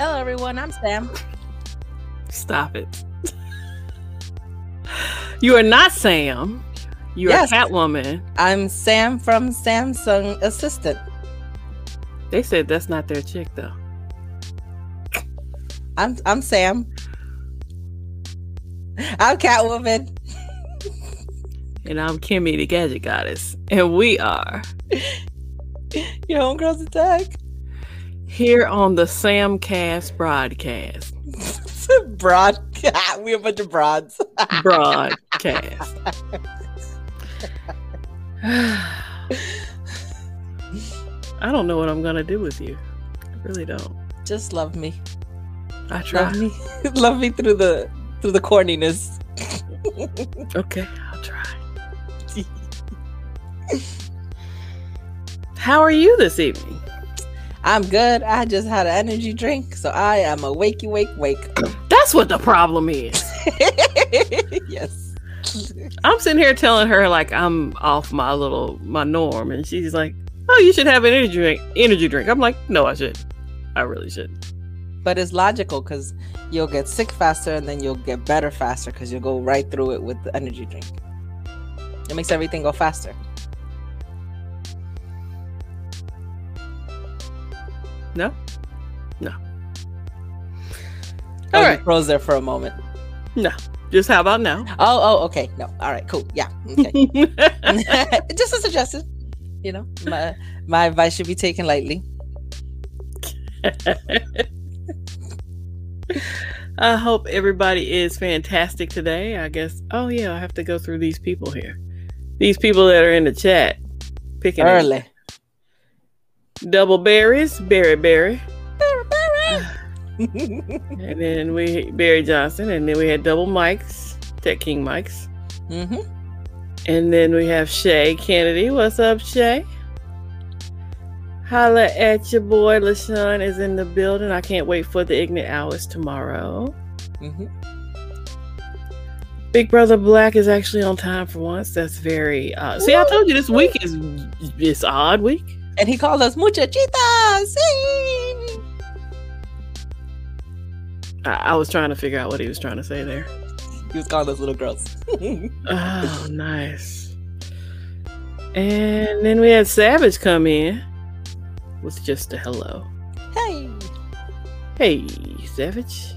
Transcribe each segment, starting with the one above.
Hello, everyone. I'm Sam. Stop it. you are not Sam. You're Yes. Catwoman. I'm Sam from Samsung Assistant. They said that's not their chick though. I'm I'm Sam. I'm Catwoman. And I'm Kimmy, the gadget goddess. And we are Your homegirls attack. Here on the Samcast broadcast. Broad. We're a bunch of broads. Broadcast. I don't know what I'm gonna do with you. I really don't. Just love me. I try. Love me. love me through the through the corniness. Okay, I'll try. How are you this evening? I'm good. I just had an energy drink, so I am a wakey wake wake. That's what the problem is. yes. I'm sitting here telling her like I'm off my little my norm, and she's like, "Oh, you should have an energy drink." Energy drink. I'm like, "No, I should. I really should." But it's logical because you'll get sick faster and then you'll get better faster because you'll go right through it with the energy drink. It makes everything go faster. No, no. Oh, All you right. froze there for a moment. No. Just how about now? Oh, oh, okay. No. All right, cool. Yeah. Okay. Just a suggestion. You know, my my advice should be taken lightly. I hope everybody is fantastic today. I guess. Oh yeah, I have to go through these people here. These people that are in the chat, picking. Early. Double berries, Berry Berry, hmm and then we Barry Johnson, and then we had double mics, Tech King mics, and then we have Shay Kennedy. What's up, Shay? Holla at your boy. LaShawn is in the building. I can't wait for the Ignite Hours tomorrow. hmm Big Brother Black is actually on time for once. That's very uh see I told you this week is it's odd week. And he called us muchachitas. I, I was trying to figure out what he was trying to say there. He was calling us little girls. Oh, nice. And then we had Savage come in with just a hello. hey. Hey, Savage.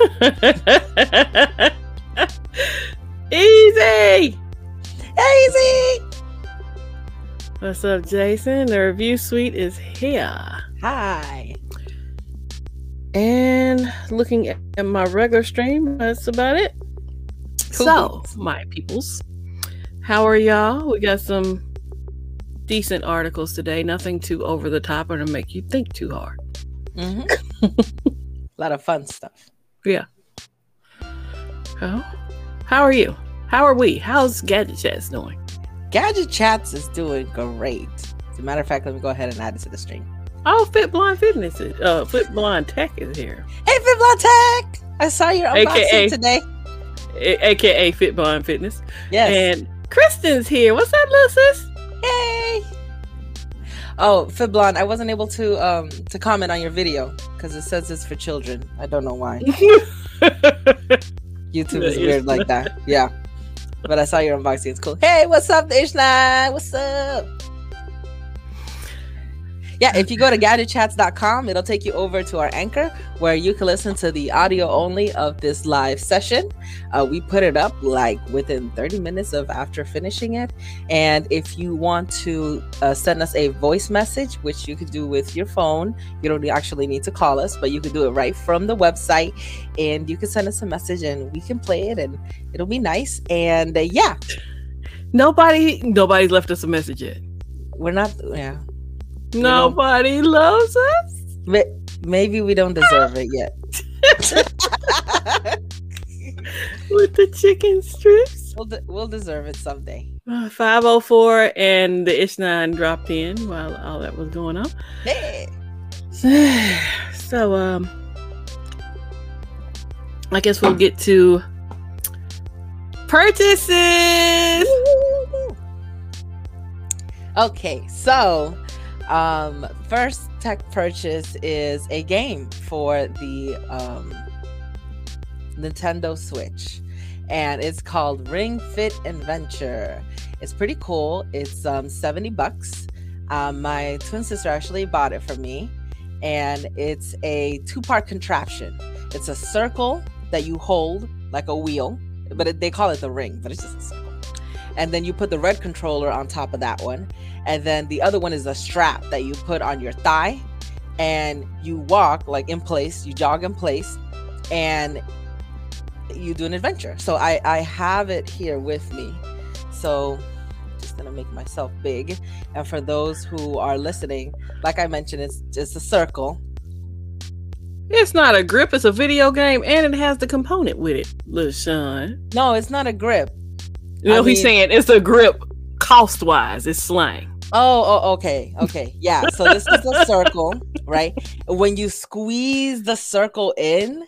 Easy. Easy. What's up, Jason? The review suite is here. Hi. And looking at my regular stream, that's about it. Cool So, my peoples, how are y'all? We got some decent articles today. Nothing too over the top or to make you think too hard. hmm A lot of fun stuff. Yeah. Oh, how are you? How are we? How's Gadget Chats doing? Gadget Chats is doing great. As a matter of fact, let me go ahead and add it to the stream. Oh, Fit Blind Fitness, is, uh, Fit Blind Tech is here, Hey, Fit Blonde Tech! I saw your unboxing AKA. today. A- aka Fit Blind Fitness, Yes. and Kristen's here. What's up, little sis? Yay! Oh, Fiblon, I wasn't able to um to comment on your video because it says it's for children. I don't know why. YouTube is weird like that. Yeah. But I saw your unboxing. It's cool. Hey, what's up, Ishna? What's up? Yeah, if you go to gadgetchats.com, it'll take you over to our anchor where you can listen to the audio only of this live session. Uh, we put it up like within 30 minutes of after finishing it. And if you want to uh, send us a voice message, which you could do with your phone, you don't actually need to call us, but you could do it right from the website. And you can send us a message and we can play it and it'll be nice. And uh, yeah, Nobody, nobody's left us a message yet. we're not, yeah, Nobody loves us. Ma- maybe we don't deserve it yet. with the chicken strips. we'll, de- we'll deserve it someday. Uh, 504 and the Ish9 dropped in while all that was going on. Hey. So, um, I guess we'll get to purchases. Okay, so Um, first tech purchase is a game for the um, Nintendo Switch, and it's called Ring Fit Adventure. It's pretty cool. It's um, 70 bucks. Um, my twin sister actually bought it for me, and it's a two part contraption. It's a circle that you hold like a wheel, but it, they call it the ring, but it's just a circle. And then you put the red controller on top of that one. And then the other one is a strap that you put on your thigh and you walk like in place, you jog in place, and you do an adventure. So I, I have it here with me. So just gonna make myself big. And for those who are listening, like I mentioned, it's just a circle. It's not a grip, it's a video game, and it has the component with it, little Sean. No, it's not a grip. You know, I he's mean- saying it's a grip cost wise, it's slang. Oh, oh, okay, okay, yeah. So this is a circle, right? When you squeeze the circle in,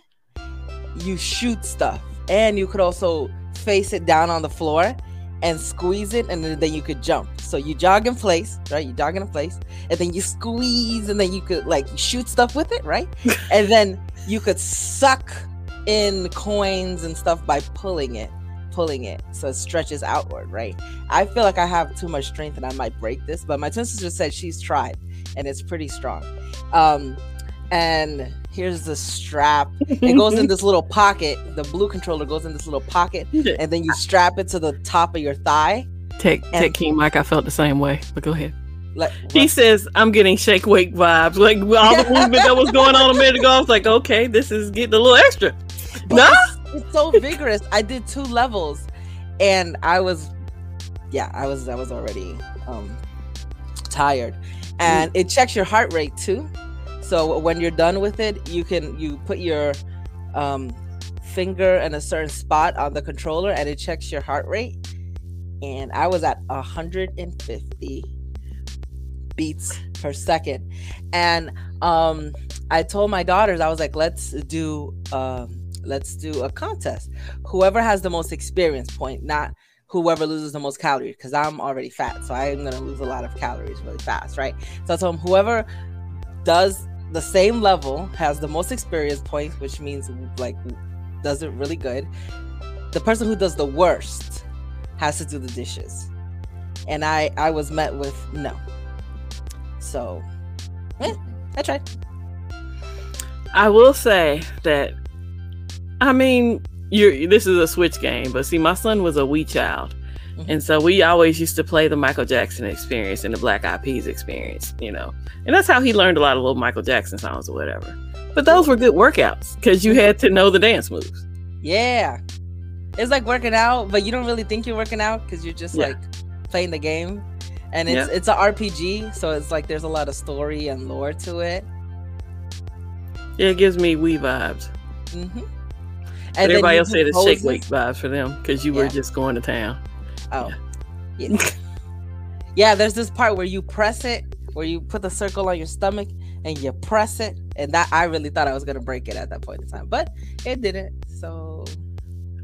you shoot stuff, and you could also face it down on the floor and squeeze it, and then then you could jump. So you jog in place, right? You jog in place, and then you squeeze, and then you could like shoot stuff with it, right? and then you could suck in coins and stuff by pulling it pulling it so it stretches outward right i feel like i have too much strength and i might break this but my twin sister said she's tried and it's pretty strong um and here's the strap it goes in this little pocket the blue controller goes in this little pocket and then you strap it to the top of your thigh Tech and- Tech King Mike, I felt the same way. But go ahead. like He says I'm getting shake weight vibes. Like all the movement that was going on a minute ago, I was like, okay, this is getting a little extra. But No? It's, so vigorous. I did two levels, and I was, yeah, I was, I was already um tired, and it checks your heart rate too. So when you're done with it, you can you put your um finger in a certain spot on the controller, and it checks your heart rate. And I was at 150 beats per second, and um I told my daughters, I was like, let's do um let's do a contest. Whoever has the most experience point, not whoever loses the most calories, because I'm already fat. So I'm gonna lose a lot of calories really fast, right? So I told them whoever does the same level has the most experience points, which means like does it really good. The person who does the worst has to do the dishes. And I I was met with no. So I tried. I will say that I mean, you're this is a switch game, but see, my son was a wee child. Mhm. And so we always used to play the Michael Jackson experience and the Black Eyed Peas experience, you know. And that's how he learned a lot of little Michael Jackson songs or whatever. But those were good workouts because you had to know the dance moves. Yeah. It's like working out, but you don't really think you're working out because you're just Yeah. like playing the game. And it's it's a RPG, so it's like there's a lot of story and lore to it. Yeah, it gives me Wii vibes. hmm But everybody else said it's shake weight vibes for them because you were just going to town. Oh, yeah. yeah. There's this part where you press it, where you put the circle on your stomach and you press it, and that I really thought I was gonna break it at that point in time, but it didn't. So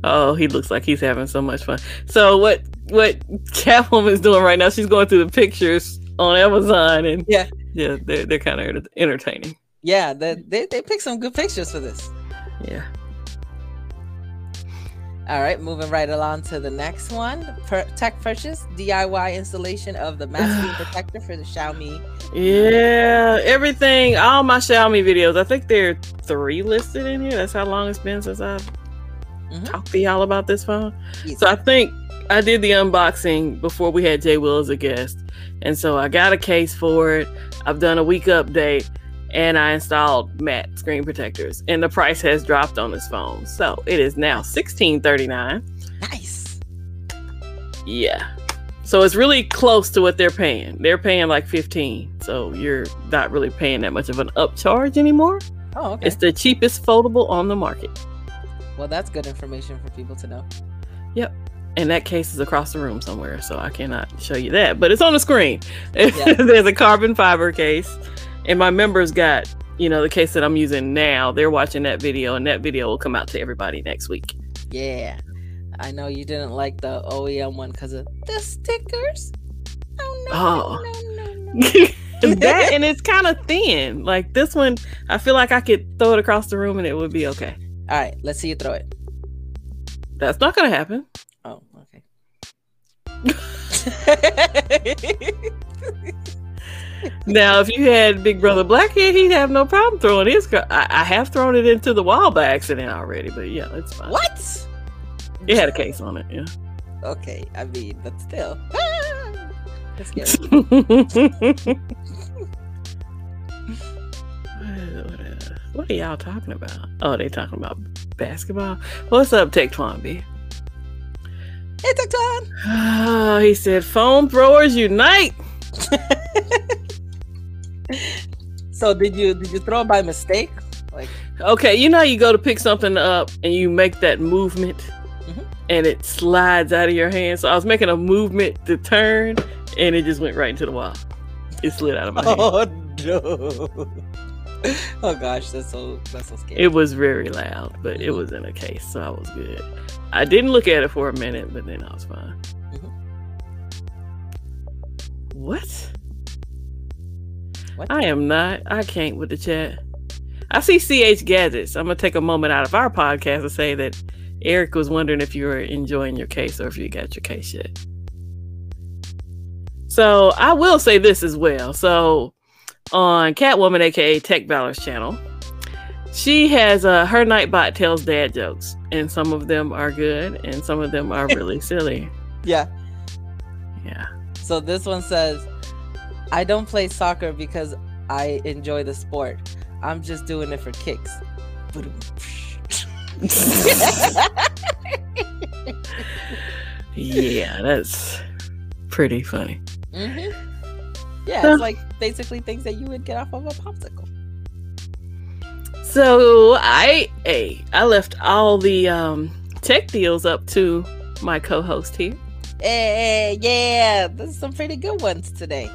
Oh, he looks like he's having so much fun. So what what Catwoman is doing right now? She's going through the pictures on Amazon, and Yeah. yeah, they're they're kind of entertaining. yeah, the, they they picked some good pictures for this. Yeah. All right, moving right along to the next one. Per- tech purchase, DIY installation of the screen protector for the Xiaomi. Yeah, everything, all my Xiaomi videos. I think there are three listed in here. That's how long it's been since I've Mhm. talked to y'all about this phone. Yes. So I think I did the unboxing before we had Jay Will as a guest. And so I got a case for it. I've done a week update and I installed matte screen protectors. And the price has dropped on this phone. So it is now $16.39. Nice. Yeah. So it's really close to what they're paying. They're paying like 15. So you're not really paying that much of an upcharge anymore. Oh, okay. It's the cheapest foldable on the market. well, that's good information for people to know. Yep. And that case is across the room somewhere, so I cannot show you that. But it's on the screen. Yeah. There's a carbon fiber case. And my members got, you know, the case that I'm using now. They're watching that video, and that video will come out to everybody next week. Yeah. I know you didn't like the OEM one because of the stickers. Oh no. Oh. No, no, no, no. that and it's kind of thin. Like this one, I feel like I could throw it across the room and it would be okay. All right, let's see you throw it. That's not gonna happen. Oh, okay. Now, if you had Big Brother Blackhead, he'd have no problem throwing his. co- I, I have thrown it into the wall by accident already, but yeah, it's fine. what? It had a case on it. Yeah. Okay, I mean, but still. That's scary. what are y'all talking about? Oh, they talking about basketball. What's up, Tech Twan It's a time. Oh, he said, "Phone throwers unite." So did you did you throw it by mistake? Like Okay, you know how you go to pick something up and you make that movement, Mhm. and it slides out of your hand. So I was making a movement to turn, and it just went right into the wall. It slid out of my hand. oh no. Oh gosh, that's so that's so scary. It was very loud, but it was in a case, so I was good. I didn't look at it for a minute, but then I was fine. Mhm. What? What? I am not. I can't with the chat. I see CH Gadgets. I'm gonna take a moment out of our podcast to say that Eric was wondering if you were enjoying your case or if you got your case yet. So I will say this as well. So on Catwoman, aka Tech Valor's channel, she has uh, her Nightbot tells dad jokes, and some of them are good, and some of them are really silly. yeah. Yeah. So this one says, I don't play soccer because I enjoy the sport. I'm just doing it for kicks. Yeah, that's pretty funny. hmm Yeah, it's like basically things that you would get off of a popsicle. So I hey, I left all the um tech deals up to my co-host here. Hey, yeah, there's some pretty good ones today.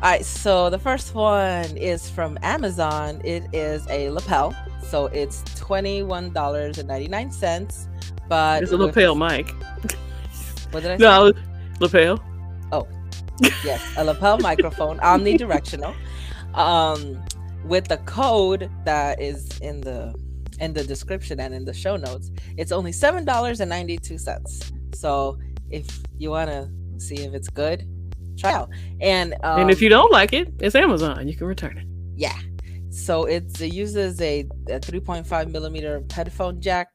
All right, so the first one is from Amazon. It is a lapel, so it's twenty one dollars and ninety nine cents. But It's a with- lapel mic. What did I say? No, lapel. Oh, yes, a lapel microphone, omnidirectional. Um, with the code that is in the in the description and in the show notes, it's only seven dollars and ninety two cents. So if you want to see if it's good, try out. And um, and if you don't like it, it's Amazon. You can return it. yeah, so it's, it uses a, a three point five millimeter headphone jack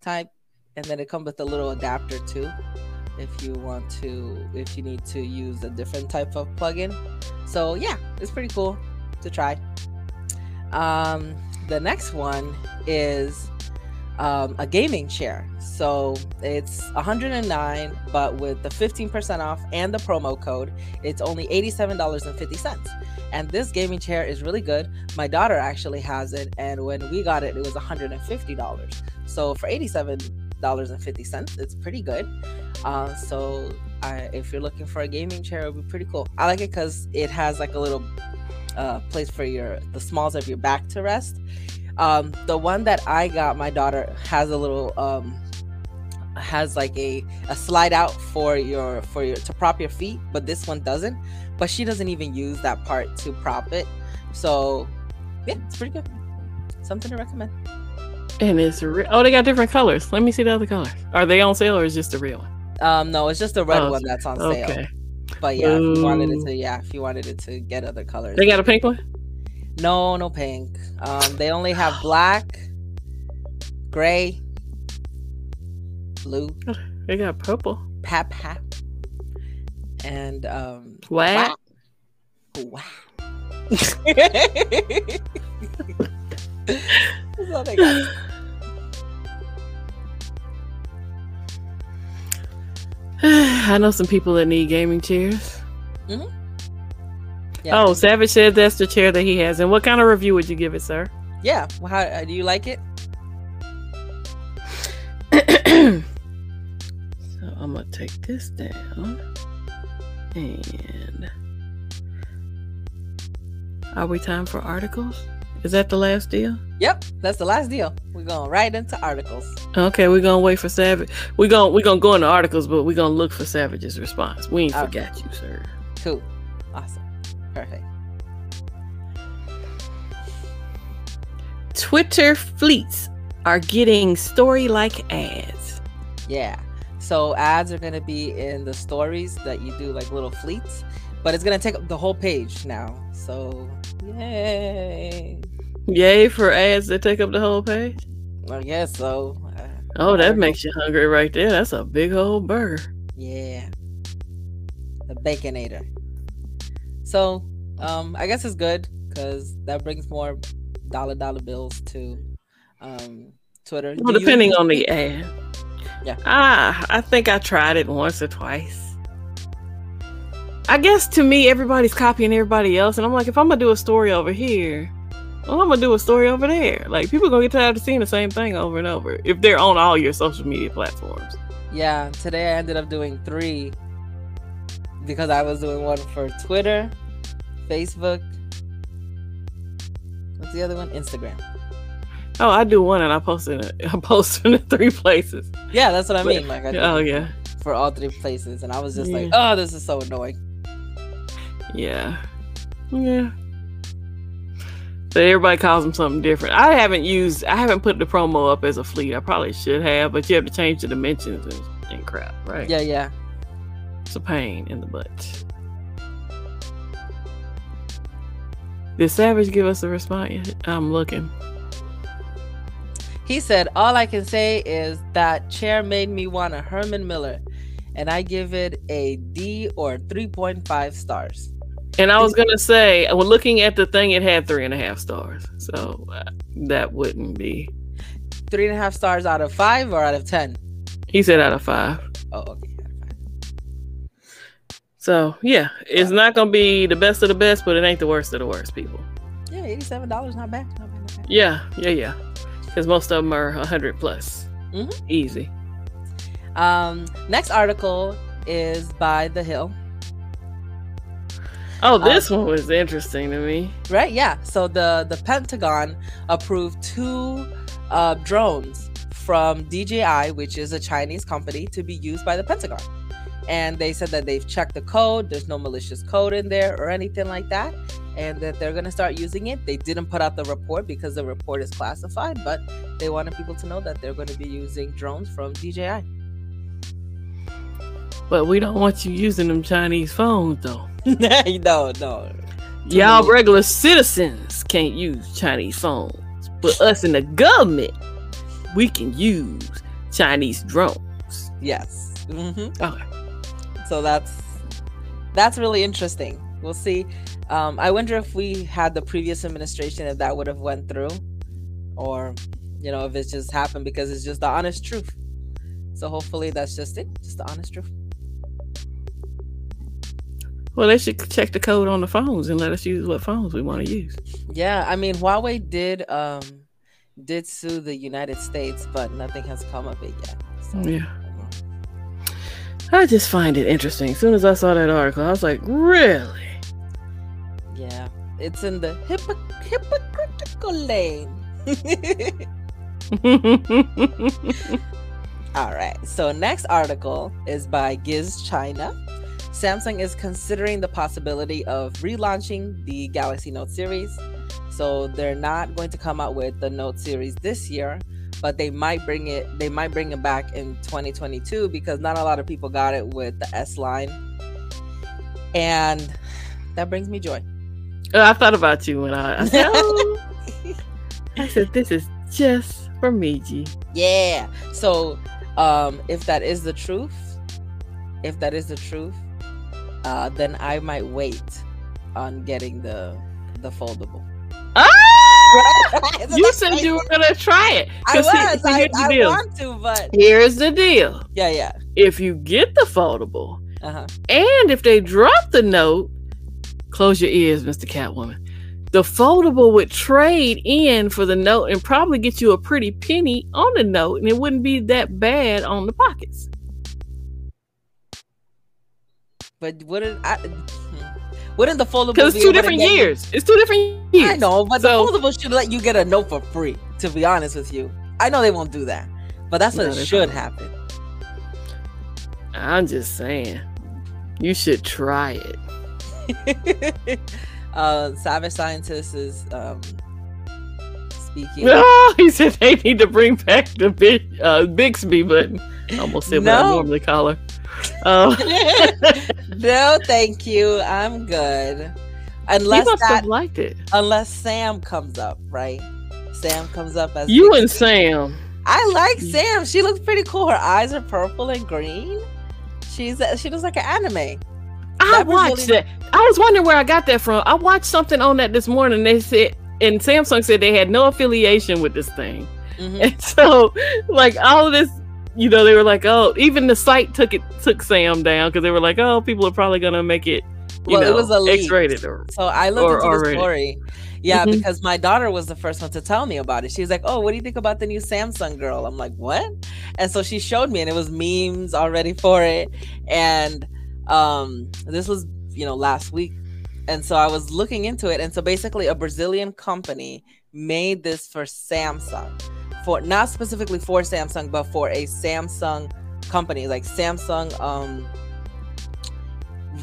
type, and then it comes with a little adapter too if you want to if you need to use a different type of plugin so yeah it's pretty cool to try um the next one is um, a gaming chair. So it's 109 but with the 15% off and the promo code it's only $87.50 and this gaming chair is really good. My daughter actually has it and when we got it it was $150 so for $87.50 it's pretty good. Uh, so I, if you're looking for a gaming chair, it would be pretty cool. I like it because it has like a little uh, place for your the smalls of your back to rest. Um, the one that I got, my daughter has a little um, has like a a slide out for your for your to prop your feet, but this one doesn't. But she doesn't even use that part to prop it. So yeah, it's pretty good. Something to recommend. And it's re- oh, they got different colors. Let me see the other colors. Are they on sale or is just the real one? Um, no, it's just the red Oh, one that's on sale. Okay. But yeah, if you wanted it to, yeah, if you wanted it to get other colors, They got a pink one. No, no pink. Um, they only have black, gray, blue, They got purple. pap pap, and um, Wow. wow. That's all they got. I know some people that need gaming chairs. Yeah. Oh, Savage said that's the chair that he has. And what kind of review would you give it, sir? yeah. Well, how uh, do you like it? so I'm gonna take this down. And are we time for articles? Is that the last deal? Yep, that's the last deal. We're going right into articles. Okay, we're gonna wait for Savage. We're gonna we're gonna go into articles, but we're gonna look for Savage's response. We ain't Okay. forgot you, sir. Cool. Awesome. Perfect. Twitter fleets are getting story like ads. Yeah. So ads are gonna be in the stories that you do like little fleets, but it's gonna take up the whole page now. So yay. Yay for ads that take up the whole page. I guess so. Uh, Oh, that makes you hungry right there. That's a big old burger. Yeah. The Baconator. So, um, I guess it's good because that brings more dollar dollar bills to um Twitter. Well, Do you- depending on the ad. Yeah. Ah, I think I tried it once or twice. I guess to me, everybody's copying everybody else, and I'm like, if I'm gonna do a story over here, well, I'm gonna do a story over there. Like people gonna get tired of seeing the same thing over and over if they're on all your social media platforms. Yeah, today I ended up doing three because I was doing one for Twitter, Facebook. What's the other one? Instagram. Oh, I do one and I post it. I post in three places. Yeah, that's what I mean. Like I Oh yeah, for all three places, and I was just like, "Oh, this is so annoying." yeah, yeah. But everybody calls them something different. I haven't used. I haven't put the promo up as a fleet. I probably should have, but you have to change the dimensions and, and crap. Right? Yeah, yeah. It's a pain in the butt. Did Savage give us a response yet? I'm looking. He said, "All I can say is that chair made me want a Herman Miller, and I give it a D or 3.5 stars." And I was gonna say, well, looking at the thing, it had three and a half stars, so uh, that wouldn't be. Three and a half stars out of five or out of ten? He said out of five. So yeah, it's not gonna be the best of the best, but it ain't the worst of the worst, people. Yeah, eighty-seven dollars, not bad. Not bad. Not bad. Yeah, yeah, yeah. Because most of them are a hundred plus. Mhm. Easy. Um, next article is by The Hill. Oh, this one was interesting to me. Right? Yeah. So the the Pentagon approved two uh, drones from DJI, which is a Chinese company, to be used by the Pentagon. And they said that they've checked the code. There's no malicious code in there or anything like that, and that they're going to start using it. They didn't put out the report because the report is classified, but they wanted people to know that they're going to be using drones from DJI. But we don't want you using them Chinese phones though. no, no. Y'all regular citizens can't use Chinese phones. But us in the government, we can use Chinese drones. Yes. hmm Okay. So that's that's really interesting. We'll see. Um i wonder if we had the previous administration if that would have went through or you know if it's just happened because it's just the honest truth. So hopefully that's just it just the honest truth. Well, they should check the code on the phones and let us use what phones we want to use. yeah i mean huawei did um did sue the united states but nothing has come of it yet so. Yeah. I just find it interesting. As soon as I saw that article, I was like, really? yeah it's in the hypo- hypocritical lane All right. So next article is by Giz China. Samsung is considering the possibility of relaunching the Galaxy Note series. So they're not going to come out with the Note series this year, but they might bring it they might bring it back in 2022 because not a lot of people got it with the S line. And that brings me joy. Oh, I thought about you when I, I said, oh. I said, this is just for me, G. Yeah. So, um, if that is the truth, if that is the truth, uh, then I might wait on getting the the foldable. You said crazy? you were gonna try it. I was. see, I, here's the I deal. want to, but Here's the deal. yeah, yeah. If you get the foldable, Uh huh. and if they drop the note, close your ears, Mr. Catwoman. The foldable would trade in for the note and probably get you a pretty penny on the note, and it wouldn't be that bad on the pockets. But wouldn't I? Wouldn't the foldable? Because be it's two different get you- years. It's two different years. I know, but So- the foldable should let you get a note for free. To be honest with you, I know they won't do that, but that's what No, should happen. I'm just saying, you should try it. uh, Savage Scientist is um, speaking. No, he said they need to bring back the big uh, Bixby, but I almost said what I No. normally call her. Uh, no, thank you. I'm good. Unless that, liked it. unless Sam comes up, right? Sam comes up as You and Sam. I like Sam. She looks pretty cool. Her eyes are purple and green. She's she looks like an anime. I That watched really- that. I was wondering where I got that from. I watched something on that this morning. They said, and Samsung said they had no affiliation with this thing. Mhm. And so, like all this, you know, they were like, oh, even the site took it took Sam down because they were like, oh, people are probably gonna make it, you Well, it was a leak. X-rated or So I looked Or into the already. story. Yeah, Mhm. because my daughter was the first one to tell me about it. She was like, "Oh, what do you think about the new Samsung girl?" I'm like, "What?" And so she showed me, and it was memes already for it. And um, this was you know last week, and so I was looking into it. And so basically, a Brazilian company made this for Samsung, for not specifically for Samsung, but for a Samsung company, like Samsung. Um,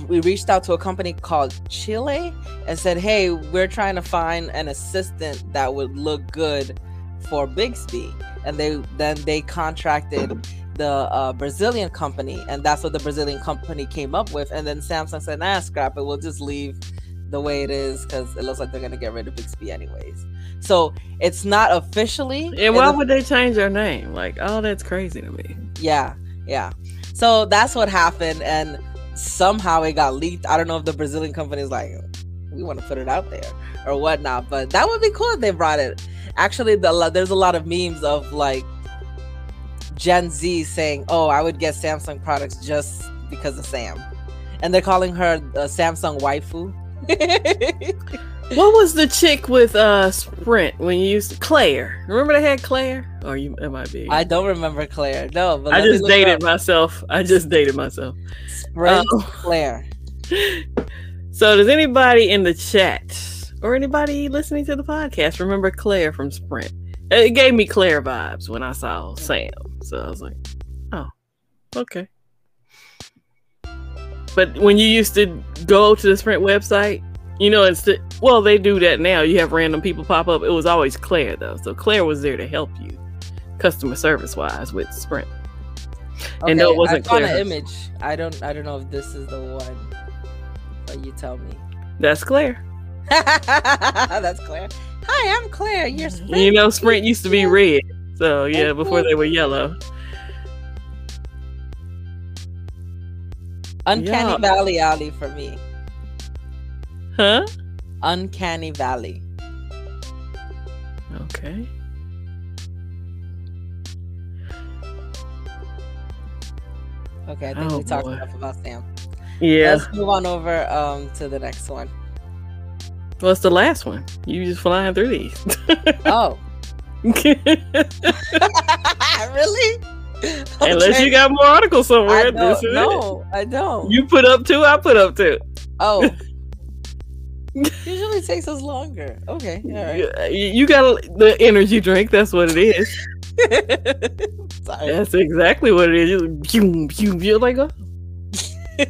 we reached out to a company called Cheil and said, "Hey, we're trying to find an assistant that would look good for Bixby." And they then they contracted the uh, Brazilian company, and that's what the Brazilian company came up with. And then Samsung said, "Nah, scrap it. We'll just leave the way it is because it looks like they're gonna get rid of Bixby anyways." So it's not officially. And why the- would they change their name? Like, oh, that's crazy to me. yeah, yeah. So that's what happened, and somehow it got leaked. I don't know if the Brazilian company is like, we want to put it out there or whatnot, but that would be cool if they brought it. Actually, the, there's a lot of memes of like Gen Z saying, "Oh, I would get Samsung products just because of Sam," and they're calling her uh, Samsung waifu. What was the chick with uh Sprint when you used to Claire? Remember they had Claire? Or you it might be. I don't remember Claire. No, but I just dated myself. I just dated myself. Sprint Oh. Claire. So does anybody in the chat or anybody listening to the podcast remember Claire from Sprint? It gave me Claire vibes when I saw Sam. So I was like, oh, okay. But when you used to go to the Sprint website, you know, it's the, well, they do that now. You have random people pop up. It was always Claire though. So Claire was there to help you customer service wise with Sprint. And no, it wasn't I found Claire. an image. I don't. I don't know if this is the one. But you tell me. That's Claire. That's Claire. Hi, I'm Claire. You're Sprint. You know, Sprint used to be red. So yeah, before cool. they were yellow. Uncanny Yeah. Valley Alley for me. Huh? Uncanny Valley. Okay. Okay, I think Oh, we talked boy. enough about Sam. Yeah. Let's move on over um to the next one. What's the last one? You just flying through these. Oh, really? Unless you got more articles somewhere. This don't. No, I don't. You put up two, I put up two. Oh. Usually takes us longer. Okay. All right. You, you got the energy drink. That's what it is. Sorry. That's exactly what it is. You're pew, pew, you're like, oh.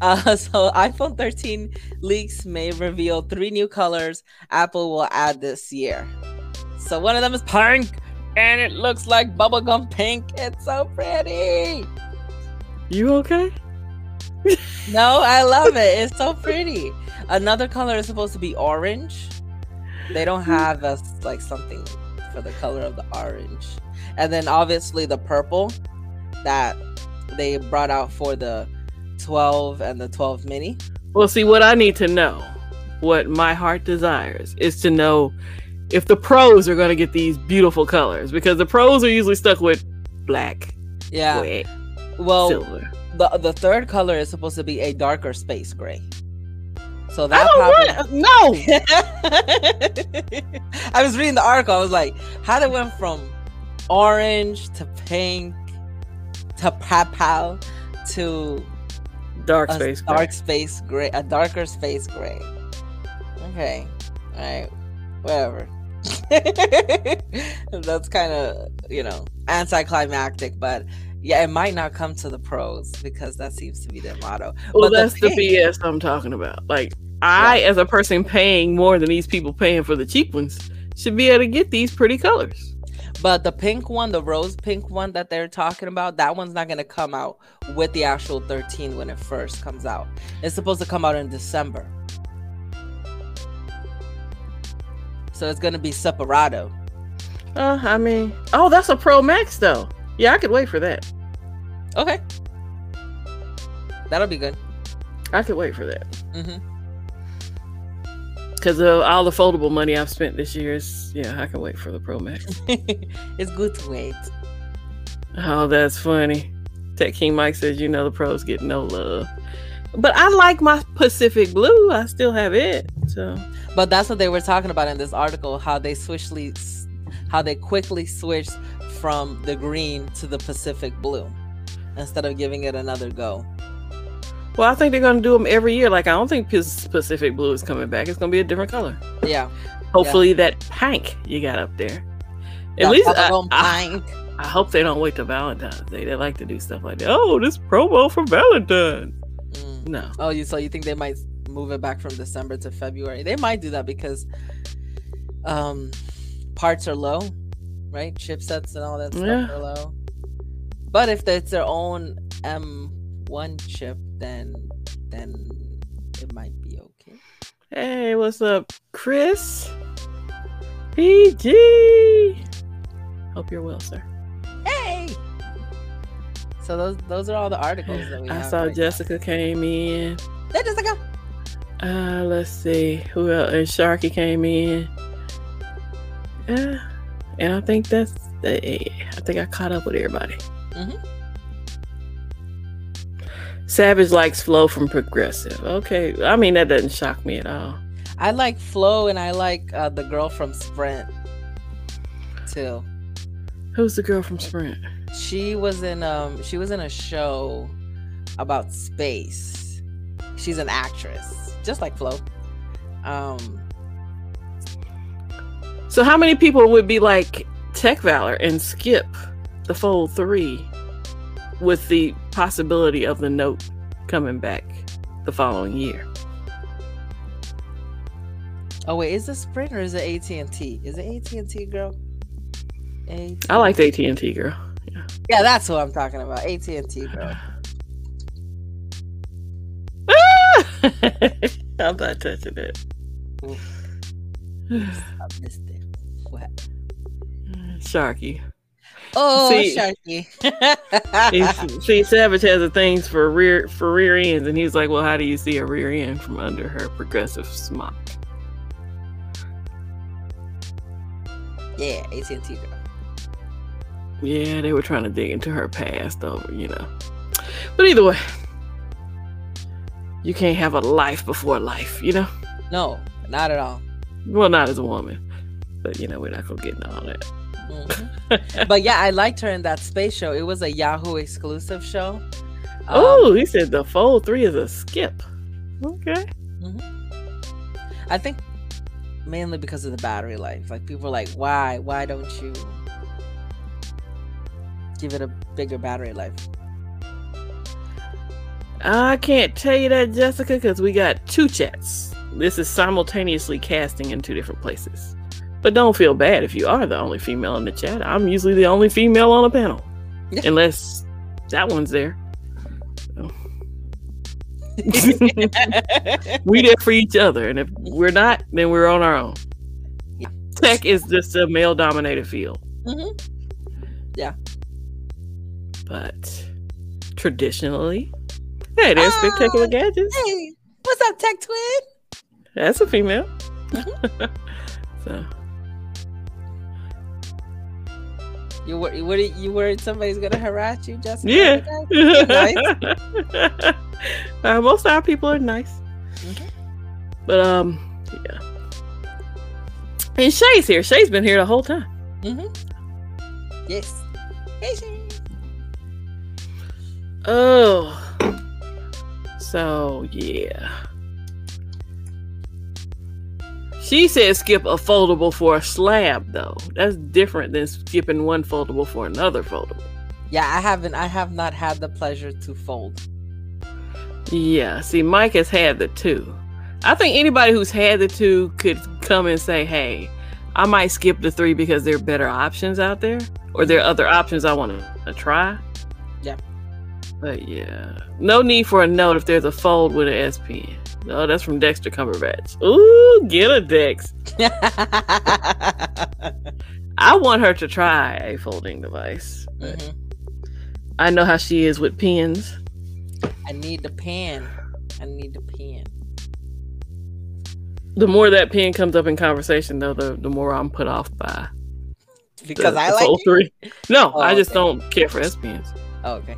uh, so iPhone 13 leaks may reveal three new colors Apple will add this year. So one of them is pink, and it looks like bubblegum pink. It's so pretty. you okay? No, I love it. It's so pretty. Another color is supposed to be orange. They don't hmm. have a, like something for the color of the orange. And then obviously the purple that they brought out for the 12 and the 12 mini. Well, see, what I need to know, what my heart desires, is to know if the pros are going to get these beautiful colors because the pros are usually stuck with black, Yeah. Well, silver. the the third color is supposed to be a darker space gray. So I that probably want no. I was reading the article. I was like, how they went from orange to pink to purple to Dark space. gray. dark space gray, a darker space gray. Okay, all right, whatever. That's kind of you know anticlimactic, but Yeah, it might not come to the pros because that seems to be their motto. Well, But that's the, pink- BS I'm talking about. Like, I, as a person paying more than these people paying for the cheap ones, should be able to get these pretty colors. But the pink one, the rose pink one that they're talking about, that one's not going to come out with the actual 13 when it first comes out. It's supposed to come out in December. So it's going to be separado. Uh, I mean, oh, that's a Pro Max though. Yeah, I could wait for that. Okay. That'll be good. I could wait for that hmm because of all the foldable money I've spent this year. Is yeah, I can wait for the Pro Max. it's good to wait. Oh, that's funny. Tech King Mike says, you know, the pros get no love. But I like my Pacific Blue. I still have it. So But that's what they were talking about in this article how they switchly how they quickly switched from the green to the Pacific blue instead of giving it another go. Well, I think they're gonna do them every year. Like I don't think Pac- Pacific Blue is coming back. It's gonna be a different color. Yeah. Hopefully that pink you got up there. At The least I, I. I hope they don't wait till Valentine's Day. They like to do stuff like that. Oh, this promo for Valentine's. Mm. No. Oh, you so you think they might move it back from December to February? They might do that because um parts are low, right? Chipsets and all that stuff Yeah. are low. But if it's their own M1 chip, then then it might be okay. Hey, what's up, Chris? PG. Hope you're well, sir. Hey. So those those are all the articles that we I saw right now. Jessica came in. Hey, Jessica. Uh, let's see who else. And Sharky came in. Yeah, and I think that's. The, I think I caught up with everybody. Mhm. Savage likes Flo from progressive. Okay, I mean that doesn't shock me at all. I like Flo and I like uh, the girl from Sprint too. Who's the girl from Sprint? She was in um she was in a show about space. She's an actress, just like Flo. Um So how many people would be like Tech Valor and skip the Fold Three with the possibility of the Note coming back the following year? oh wait, is it Sprint or is it AT&T? Is it AT&T girl? AT- I like the AT and T girl. Yeah, that's what I'm talking about. AT&T girl. I'm not touching it. I missed it. What? Sharky. Oh, See- Sharky. See, Savage has a things for rear for rear ends, and he's like, "Well, how do you see a rear end from under her progressive smock?" yeah, AT&T girl. Yeah, they were trying to dig into her past over, you know. But either way, you can't have a life before life, you know? No, not at all. Well, not as a woman. But, you know, we're not to get into all that. But yeah, I liked her in that space show. It was a Yahoo exclusive show. Um, oh, he said the Fold 3 is a skip. Okay. I think mainly because of the battery life. Like people are like, why? Why don't you give it a bigger battery life? I can't tell you that, Jessica, because we got two chats. This is simultaneously casting in two different places. But don't feel bad if you are the only female in the chat. I'm usually the only female on a panel. Yeah. Unless that one's there. we there for each other. And if we're not, then we're on our own. Yeah. Tech is just a male dominated field. Mhm. Yeah, but traditionally, hey, there's Ah. spectacular gadgets. Hey, what's up, Tech Twin? That's a female. Mm-hmm. so You wor- you worried you worried somebody's gonna harass you, Jessica? Yeah. Nice. uh, most of our people are nice. Mhm. But um yeah. And Shay's here. Shay's been here the whole time. Mm-hmm. Yes. Hey, Shay. Oh. So yeah. She said skip a foldable for a slab though. That's different than skipping one foldable for another foldable. Yeah, I haven't. I have not had the pleasure to fold. Yeah, see, Mike has had the two. I think anybody who's had the two could come and say, "Hey, I might skip the three because there are better options out there, or there are other options I want to uh, try." Yeah. But yeah, no need for a note if there's a fold with an S Pen. Oh, that's from Dexter Cumberbatch. Ooh, get a Dex. I want her to try a folding device. Mhm. I know how she is with pens. I need the pen. I need the pen. The more that pen comes up in conversation, though, the, the more I'm put off by the- Because I the like three. No, Oh, I just okay. don't care for S pens. Oh, okay.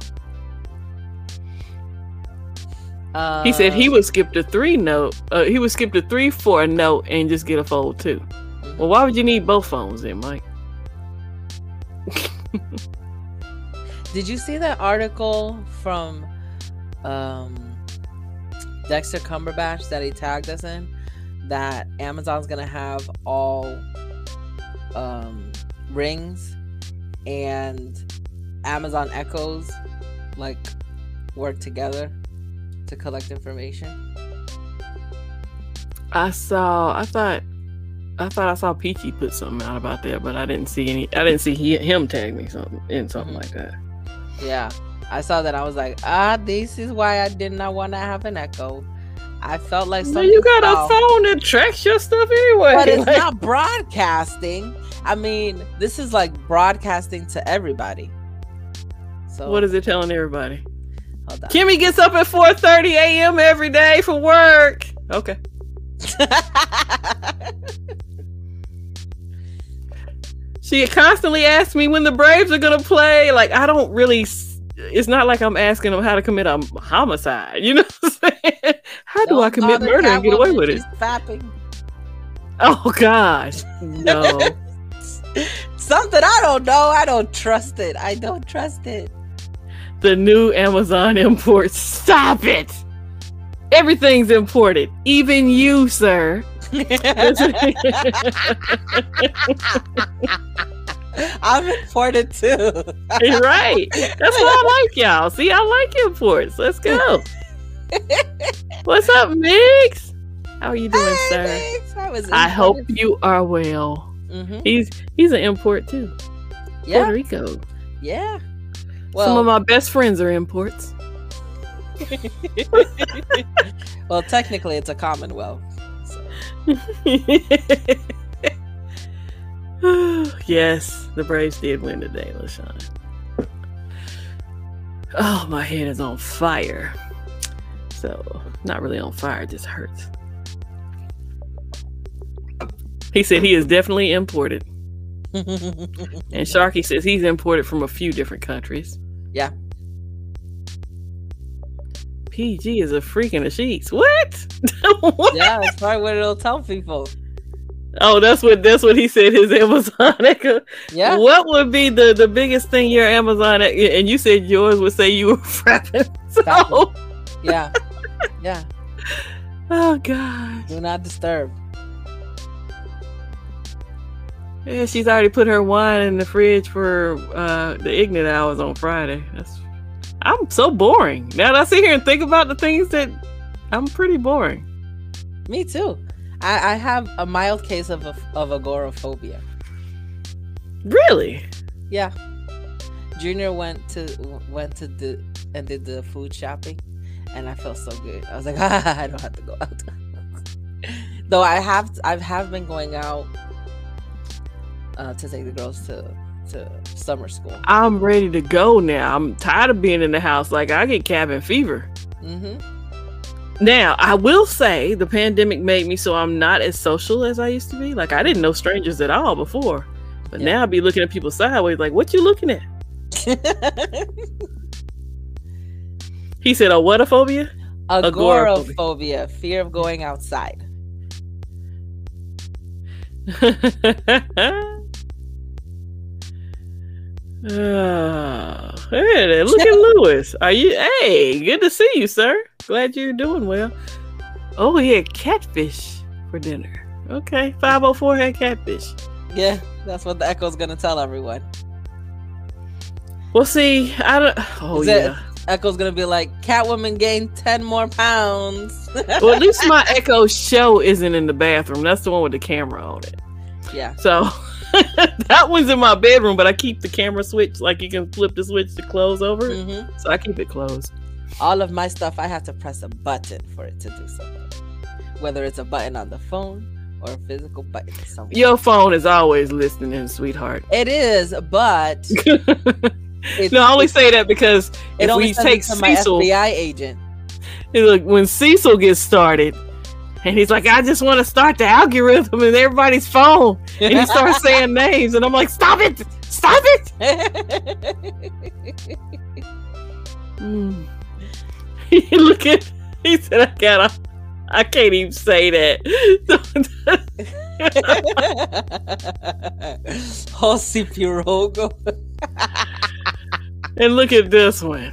He said he Uh, would skip the three note. Uh, he would skip the three for a note and just get a fold two. Well, why would you need both phones then, Mike? Did you see that article from um, Dexter Cumberbatch that he tagged us in? That Amazon's gonna have all um, rings and Amazon Echoes like work together to collect information. I saw. I thought. I thought I saw Peachy put something out about that, but I didn't see any. I didn't see he, him tag me something in something like that. Yeah, I saw that. I was like, ah, this is why I did not want to have an Echo. I felt like So something. you got a phone that tracks your stuff anyway. but it's Like, not broadcasting. I mean, this is like broadcasting to everybody. So What is it telling everybody? Hold on. Kimmy gets up at 4:30 a.m. every day for work. Okay. She constantly asks me when the Braves are gonna play. Like I don't really. It's not like I'm asking them how to commit a homicide. You know what I'm saying? How do I Don't commit murder and get away with it? fapping. Oh gosh, no. Something I don't know. I don't trust it. I don't trust it. The new Amazon imports. Stop it. Everything's imported, even you, sir. I'm imported too. right. That's why I like y'all. See, I like imports. Let's go. What's up, Mix? How are you doing, Hey, sir? I, was I hope you are well. Mhm. He's he's an import too. Yeah, Puerto Rico. yeah. Some of my best friends are imports. well, technically, it's a Commonwealth. So. yes, the Braves did win today, LaShawn. Oh, my head is on fire. So, not really on fire, it just hurts. He said he is definitely imported. And Sharky says he's imported from a few different countries. Yeah. PG is a freak in the sheets. What? What? yeah, that's probably what it'll tell people. Oh, that's what that's what he said. His Amazon Echo. Yeah. What would be the the biggest thing your Amazon and you said yours would say you were frapping. So, Yeah. Yeah. oh god. Do not disturb. Yeah, she's already put her wine in the fridge for uh the ignorant hours on Friday. That's I'm so boring. Now that I sit here and think about the things that I'm pretty boring. Me too. I, I have a mild case of of agoraphobia. Really? Yeah. Junior went to went to the and did the food shopping, and I felt so good. I was like, ah, I don't have to go out. Though I have I have been going out uh, to take the girls to to summer school. I'm ready to go now. I'm tired of being in the house. Like I get cabin fever. hmm Now, I will say the pandemic made me so I'm not as social as I used to be. Like I didn't know strangers at all before. But Yeah. now I'd be looking at people sideways like, what you looking at? He said, a what a phobia? Agoraphobia, fear of going outside. Oh, hey there, look at Lewis. Are you hey, good to see you, sir. Glad you're doing well. Oh, he had catfish for dinner. Okay. 504 had catfish. Yeah, that's what the echo's gonna tell everyone. Well, see, I don't. Oh yeah. Echo's gonna be like, Catwoman gained ten more pounds. well, at least my Echo show isn't in the bathroom. That's the one with the camera on it. yeah. So that one's in my bedroom, but I keep the camera switch. Like you can flip the switch to close over it. hmm So I keep it closed. All of my stuff, I have to press a button for it to do something. Whether it's a button on the phone or a physical button somewhere. Your phone is always listening, sweetheart. It is, but it, no, I only say that because it if only we take to my Cecil, FBI agent. Look, when Cecil gets started, and he's like, I just want to start the algorithm in everybody's phone. And he starts saying names, and I'm like, stop it! Stop it! Mm. Look at, he said, I gotta, I can't even say that. Jose Pirogo. and look at this one.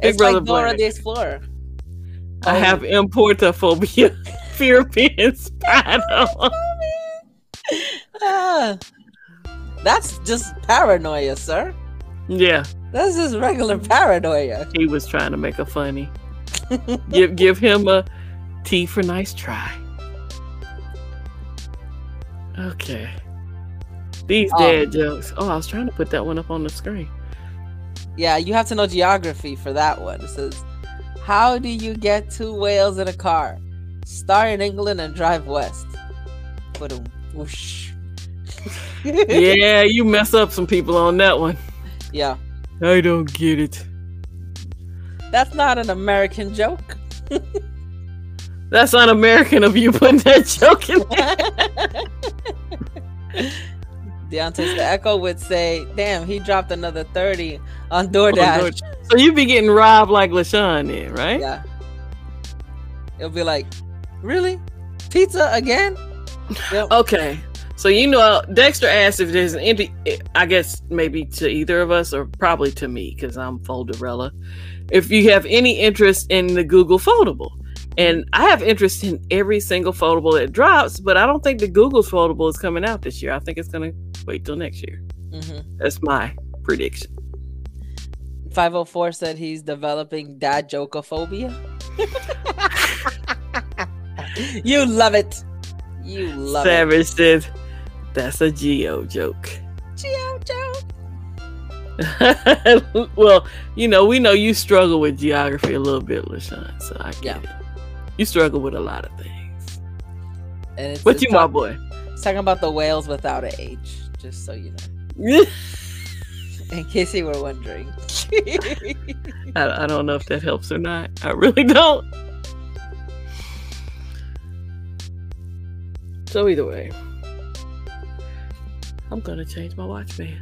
Big It's Brother like Dora the Explorer. I Oh. have importophobia, fear of being spied on. Ah, that's just paranoia, sir. Yeah, That's just regular paranoia. he was trying to make a funny. give give him a T for nice try. Okay. These Um, jokes. Oh, I was trying to put that one up on the screen. Yeah, you have to know geography for that one. It says, How do you get two whales in a car? Start in England and drive west. Put a whoosh. yeah, you mess up some people on that one. Yeah. I don't get it. That's not an American joke. That's not American of you putting that joke in there. Deontay the Echo would say, Damn, he dropped another 30 on DoorDash. So you be getting robbed like LaShawn then, right? Yeah. It'll be like, Really? Pizza again? Yep. Okay. So you know, Dexter asked if there's an empty. I guess maybe to either of us, or probably to me, because I'm Folderella. If you have any interest in the Google Foldable, and I have interest in every single foldable that drops, but I don't think the Google Foldable is coming out this year. I think it's gonna wait till next year. Mhm. That's my prediction. 504 said he's developing dad jokophobia. you love it. You love Savage said, "That's a Geo joke." Geo joke. well, you know, we know you struggle with geography a little bit, LaShawn, so I get Yeah. it. You struggle with a lot of things. And it's, what it's you, my boy. it's talking about the whales without an H, just so you know, in case you were wondering. I, I don't know if that helps or not. I really don't. So either way, I'm gonna change my watch band.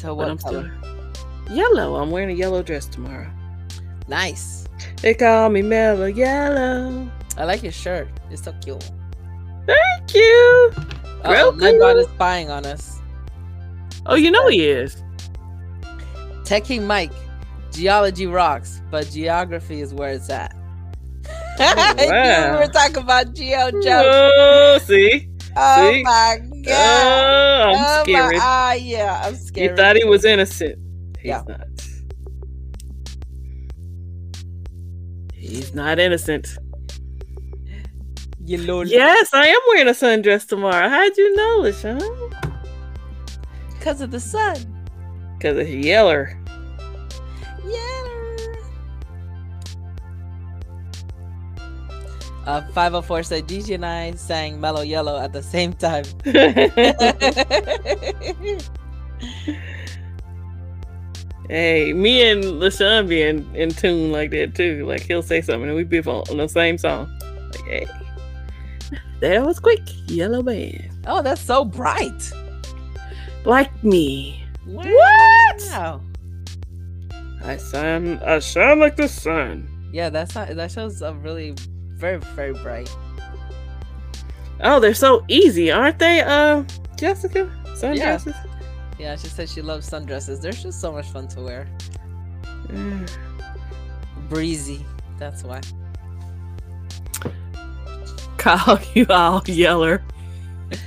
But what I'm color? still yellow. I'm wearing a yellow dress tomorrow. Nice. They call me Mellow Yellow. I like your shirt. It's so cute. Thank you. Oh. Nightbot is spying on us. Oh, you know he is. Tech King Mike, geology rocks, but geography is where it's at. Knew wow. we were talking about geo jokes. Oh, see? Oh see? my Oh, god. I'm oh scared. My, ah, yeah, I'm scared. You thought he was innocent. He's Yeah. not. He's not innocent. You little Yes, I am wearing a sundress tomorrow. How'd you know, LaShawn? because of the sun. Because it's yeller. Uh, 504 said DJ and I sang Mellow Yellow at the same time. hey, me and LaShawn be in, in tune like that too. Like he'll say something and we be on, on the same song. Like, hey. That was quick. Yellow band. oh, that's so bright. Like me. What? Wow. I sound I sound like the sun. Yeah, that's not, that shows a really very very bright. Oh, they're so easy, aren't they? Uh Jessica? Sundresses? Yeah, she said she loves sundresses. They're just so much fun to wear. Mm. Breezy. That's why. Call you all yeller.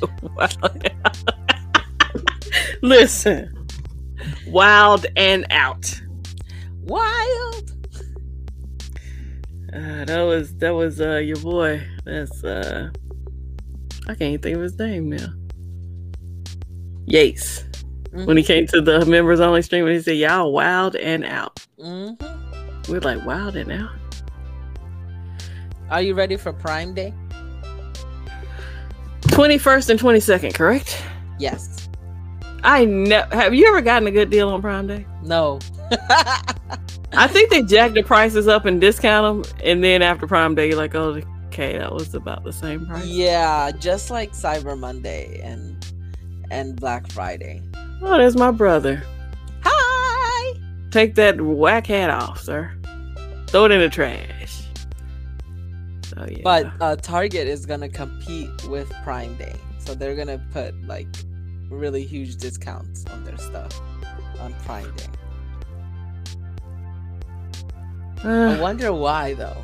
Listen, Wild and out. Wild. Uh, that was that was uh your boy. That's uh I can't even think of his name now. Yates. When he came to the members only stream and he said, Y'all wild and out. Mm-hmm. We're like wild and out. Are you ready for Prime Day? 21st and 22nd, correct? Yes. I know. Have you ever gotten a good deal on Prime Day? No. I think they jack the prices up and discount them, and then after Prime Day, you're like, oh, okay, that was about the same price. yeah, just like Cyber Monday and and Black Friday. Oh, there's my brother. Hi. Take that whack hat off, sir. Throw it in the trash. So yeah. But uh, Target is gonna compete with Prime Day, so they're gonna put like really huge discounts on their stuff on Prime Day. I Uh, wonder why though.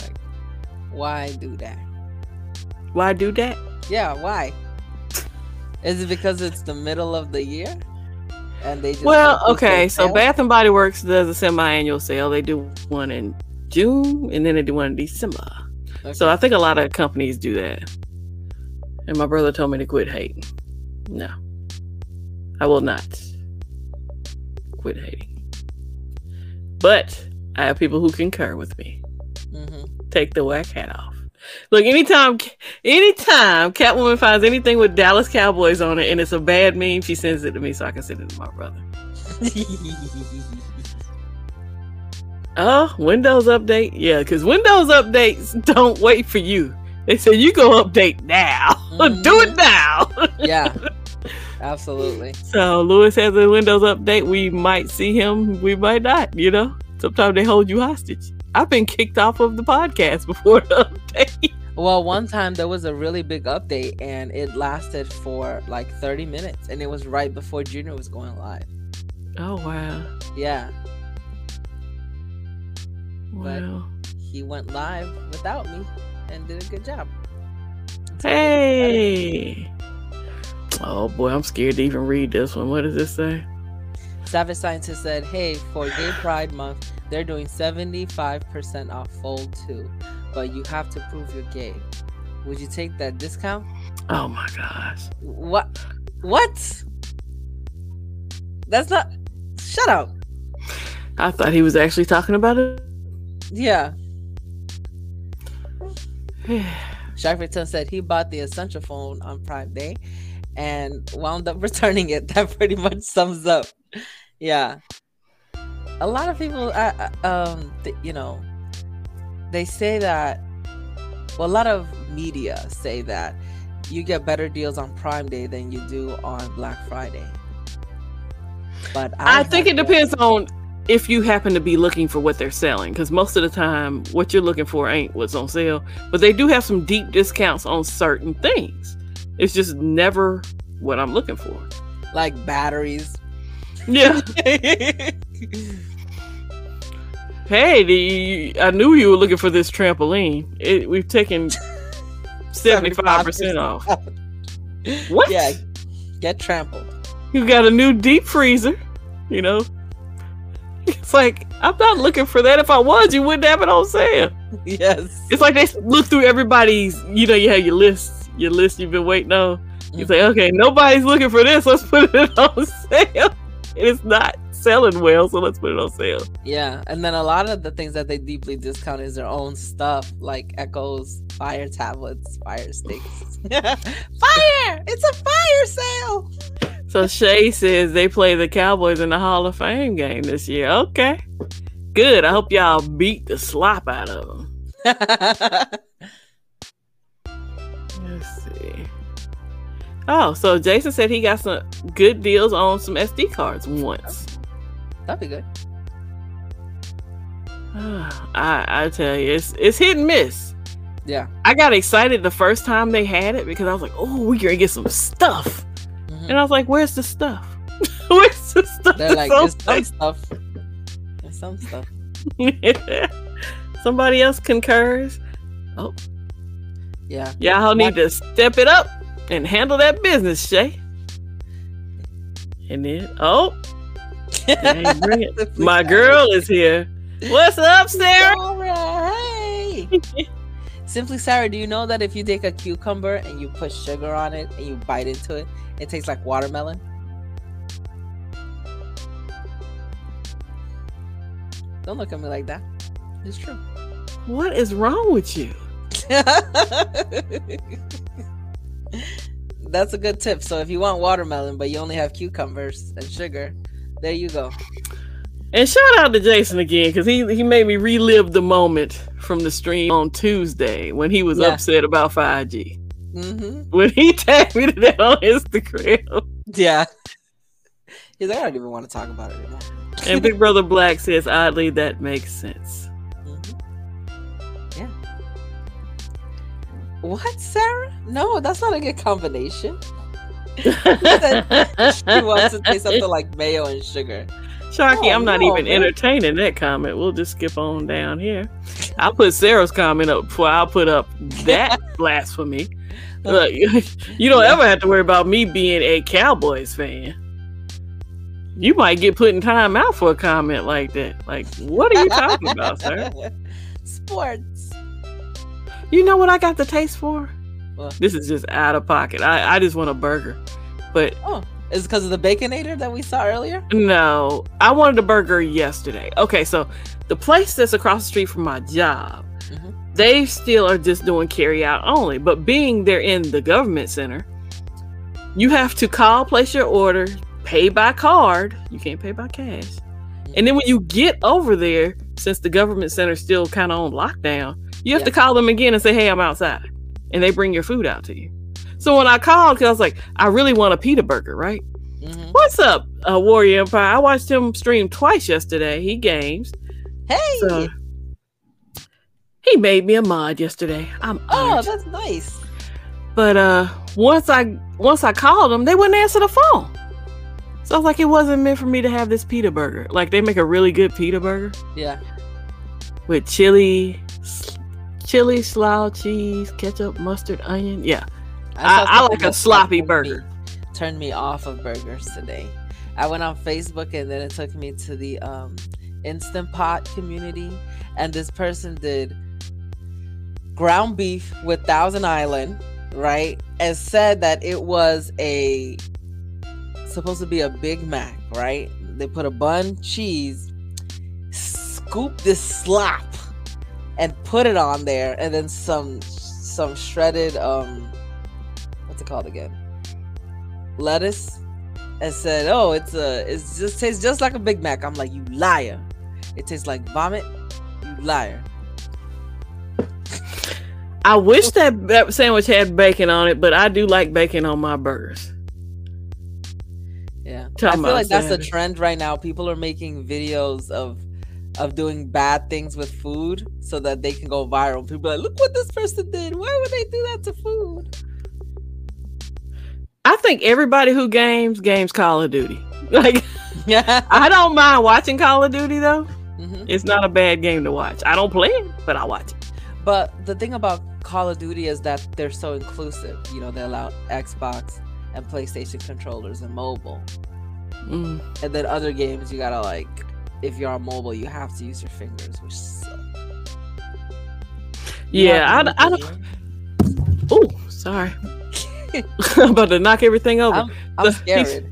Like, why do that? why do that? Yeah, why? Is it because it's the middle of the year? And they just Well, like, boost their okay. So sales? Bath and Body Works does a semi-annual sale. They do one in June, and then they do one in December. So I think a lot of companies do that. And my brother told me to quit hating. No, I will not quit hating. But I have people who concur with me. Mhm. Take the whack hat off. Look, anytime, anytime Catwoman finds anything with Dallas Cowboys on it and it's a bad meme, she sends it to me so I can send it to my brother. Oh, Windows update? Yeah, because Windows updates don't wait for you. They say you go update now. Do it now. yeah, absolutely. so Lewis has a Windows update. We might see him. We might not. You know, sometimes they hold you hostage. I've been kicked off of the podcast before the update. Well, one time there was a really big update and it lasted for like 30 minutes and it was right before Junior was going live. Oh wow! Yeah, But- he went live without me and did a good job. Hey. Oh boy, I'm scared to even read this one. What does this say? Savage Scientist said, Hey, for Gay Pride Month, they're doing 75% off Fold 2, but you have to prove you're gay. Would you take that discount? Oh my gosh. What? What? That's not. Shut up. I thought he was actually talking about it. Yeah. Sharpton said he bought the essential phone on Prime Day and wound up returning it. That pretty much sums up. Yeah. A lot of people, um, th- you know, they say that. Well, a lot of media say that you get better deals on Prime Day than you do on Black Friday. But I, I think it depends on if you happen to be looking for what they're selling, because most of the time, what you're looking for ain't what's on sale. But they do have some deep discounts on certain things. It's just never what I'm looking for. like batteries. Yeah. hey, the, I knew you were looking for this trampoline. It, we've taken 75% off. What? Yeah, get trampled. You got a new deep freezer, you know. It's like I'm not looking for that. If I was, you wouldn't have it on sale. Yes. It's like they look through everybody's. You know, you have your list, your list you've been waiting on. You mm. say, okay, nobody's looking for this. Let's put it on sale. And it's not selling well, so let's put it on sale. Yeah, and then a lot of the things that they deeply discount is their own stuff, like Echo's fire tablets, fire sticks. fire! It's a fire sale. So Shay says they play the Cowboys in the Hall of Fame game this year. Okay, good. I hope y'all beat the slop out of them. Oh, so Jason said he got some good deals on some SD cards once. That'd be good. I I tell you, it's it's hit and miss. Yeah. I got excited the first time they had it because I was like, "Oh, we're gonna get some stuff," Mhm. and I was like, "Where's the stuff? Where's the stuff?" They're like, there's some stuff. There's some stuff. so- Somebody else concurs. Oh. Yeah. Y'all need to step it up and handle that business, Shay. And then, oh. My girl is here. What's up, Sarah? Sarah, hey. Simply Sarah, do you know that if you take a cucumber and you put sugar on it and you bite into it, it tastes like watermelon? Don't look at me like that. It's true. What is wrong with you? That's a good tip. So if you want watermelon, but you only have cucumbers and sugar, there you go. And shout out to Jason again because he he made me relive the moment from the stream on Tuesday when he was Yeah. upset about 5G. hmm When he tagged me to that on Instagram. Yeah. He's like, I don't even want to talk about it anymore. And Big Brother Black says, oddly, that makes sense. What, Sarah? No, that's not a good combination. she wants to say something like mayo and sugar. Sharky, Oh, I'm not no, even man. entertaining that comment. We'll just skip on down here. I'll put Sarah's comment up before I'll put up that blasphemy. Look, you don't ever have to worry about me being a Cowboys fan. You might get put in time out for a comment like that. Like, what are you talking about, sir? Sports. You know what I got the taste for? What? This is just out of pocket. I, I just want a burger. But Oh, is it because of the baconator that we saw earlier? No, I wanted a burger yesterday. Okay, so the place that's across the street from my job, Mhm. they still are just doing carry out only. But being they're in the government center, you have to call, place your order, pay by card. You can't pay by cash. And then when you get over there, since the government center is still kind of on lockdown, you have to call them again and say, "Hey, I'm outside," and they bring your food out to you. So when I called, because I was like, I really want a pita burger, right? Mhm. What's up, uh, Warrior Empire? I watched him stream twice yesterday. He games. Hey. So he made me a mod yesterday. I'm oh, honored. that's nice. but uh once I once I called them, they wouldn't answer the phone. So I was like, it wasn't meant for me to have this pita burger. Like they make a really good pita burger Yeah. with chili, chili, slough, cheese, ketchup, mustard, onion. Yeah, I- saw I like a sloppy burger. Me, turned me off of burgers today. I went on Facebook and then it took me to the um, Instant Pot community, and this person did ground beef with Thousand Island, right? And said that it was a supposed to be a Big Mac, right? They put a bun, cheese, scoop this slop, and put it on there, and then some some shredded um what's it called again? Lettuce. And said, "Oh, it's a, it just tastes just like a Big Mac." I'm like, "You liar! It tastes like vomit. You liar!" I wish that, that sandwich had bacon on it, but I do like bacon on my burgers. Yeah, I feel like that's a trend right now. People are making videos of of doing bad things with food so that they can go viral. People are like, "Look what this person did. Why would they do that to food?" I think everybody who games games Call of Duty. Like Yeah. I don't mind watching Call of Duty though. Mhm. It's not a bad game to watch. I don't play it, but I watch it. But the thing about Call of Duty is that they're so inclusive. You know, they allow Xbox and PlayStation controllers and mobile. Mm. And then other games, you gotta like, if you're on mobile, you have to use your fingers, which suck. You Yeah, I, have d- to I don't. Oh, sorry. I'm about to knock everything over. I'm, I'm The- scared.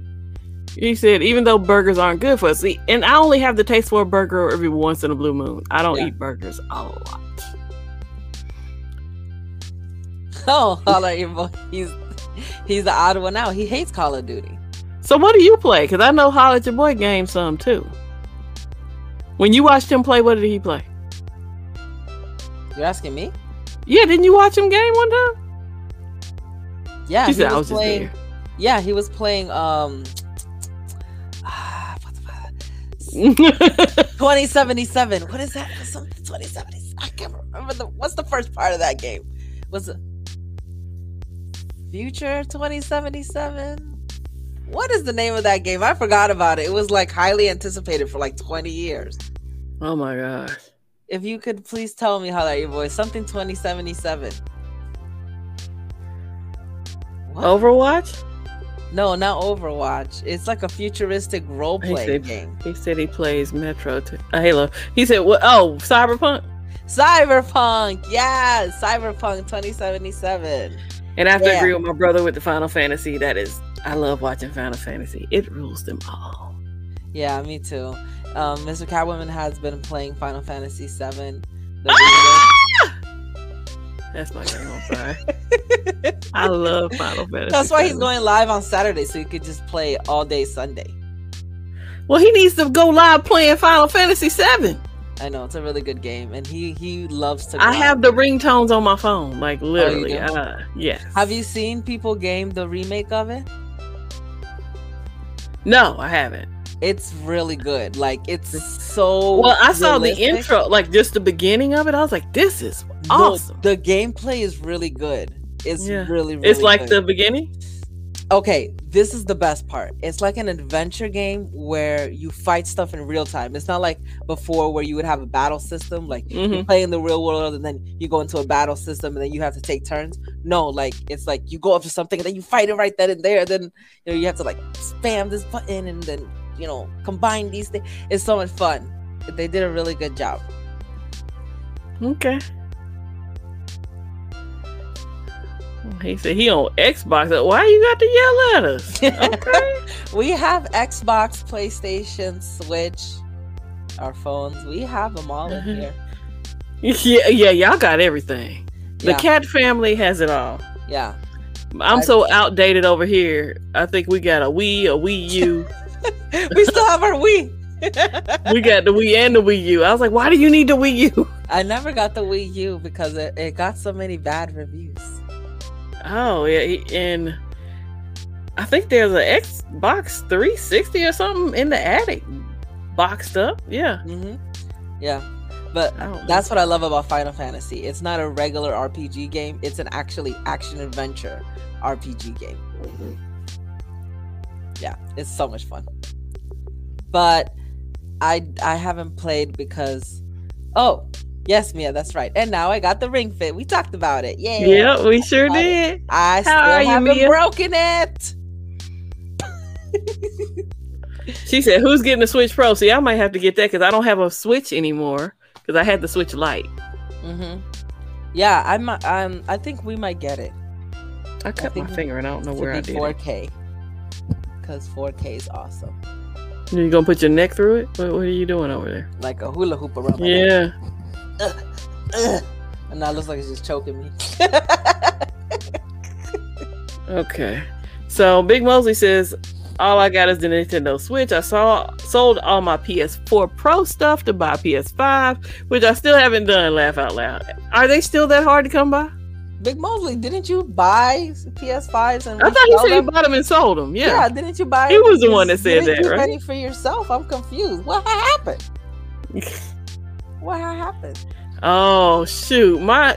He said, even though burgers aren't good for us, see, and I only have the taste for a burger every once in a blue moon. I don't Yeah. eat burgers a lot. Oh, holla your boy. He's he's the odd one out. He hates Call of Duty. So what do you play? Because I know Holla at Your Boy game some too. When you watched him play, what did he play? You're asking me? Yeah, didn't you watch him game one time? Yeah, she he said was was playing. Yeah, he was playing. Um, ah, what the fuck? 2077. What is that? Something 2077. I can't remember the what's the first part of that game. Was it Future 2077? What is the name of that game? I forgot about it. It was like highly anticipated for like 20 years. oh my gosh. If you could please tell me how that your voice something 2077. What? Overwatch? No, not Overwatch. It's like a futuristic role playing game. He said he plays Metro uh, Halo. He said, "What? Oh, Cyberpunk." Cyberpunk, yeah, Cyberpunk 2077. And I have to Yeah. agree with my brother with the Final Fantasy. That is, I love watching Final Fantasy. It rules them all. Yeah, me too. Um, Mr. Catwoman has been playing Final Fantasy VII. The That's my game. I'm sorry. I love Final Fantasy. That's why he's going live on Saturday, so he could just play all day Sunday. Well, he needs to go live playing Final Fantasy VII. I know it's a really good game, and he he loves to. I have the ringtones on my phone, like literally. do? uh, yes. Have you seen people game the remake of it? No, I haven't. It's really good. Like it's so. Well, I saw the intro, like just the beginning of it. I was like, "This is awesome." The gameplay is really good. It's Yeah. really, really. it's like good. the beginning. okay, this is the best part. It's like an adventure game where you fight stuff in real time. It's not like before where you would have a battle system, like you Mhm. play in the real world and then you go into a battle system and then you have to take turns. No, like it's like you go up to something and then you fight it right then and there. Then you know you have to like spam this button and then you know combine these things. It's so much fun. They did a really good job. Okay. He said he on Xbox. Why you got to yell at us? Okay. we have Xbox, PlayStation, Switch, our phones. We have them all in Mhm. here. yeah, yeah, y'all got everything. The Yeah. cat family has it all. Yeah. I'm so outdated over here. I think we got a Wii, a Wii U. we still have our Wii. we got the Wii and the Wii U. I was like, why do you need the Wii U? I never got the Wii U because it, it got so many bad reviews. Oh yeah, he- and I think there's an Xbox 360 or something in the attic, boxed up. Yeah, hmm Yeah. But that's what I love about Final Fantasy. It's not a regular RPG game, it's an actually action adventure RPG game. Yeah, it's so much fun. But I I haven't played because oh, yes, Mia, that's right. And now I got the ring fit. We talked about it. Yeah. Yeah, we sure Got it. did. I still are you, haven't Mia? broken it. She said, "Who's getting the Switch Pro?" See, I might have to get that because I don't have a Switch anymore because I had the Switch Lite. hmm Yeah, I'm. Um, I think we might get it. I cut my finger and I don't know where I did it. 4K. Because 4K is awesome. You gonna put your neck through it? What, what are you doing over there? Like a hula hoop around. my neck. Ugh. And now it looks like it's just choking me. Okay. So Big Mosley says, all I got is the Nintendo Switch. I saw sold all my PS4 Pro stuff to buy PS5, which I still haven't done. Laugh out loud. Are they still that hard to come by? Big Mosley, didn't you buy PS5s and I thought resell said them? bought them and sold them. Yeah. Yeah. didn't you buy? He was the one that said that, right? any for yourself. I'm confused. What happened? What happened? Oh shoot, my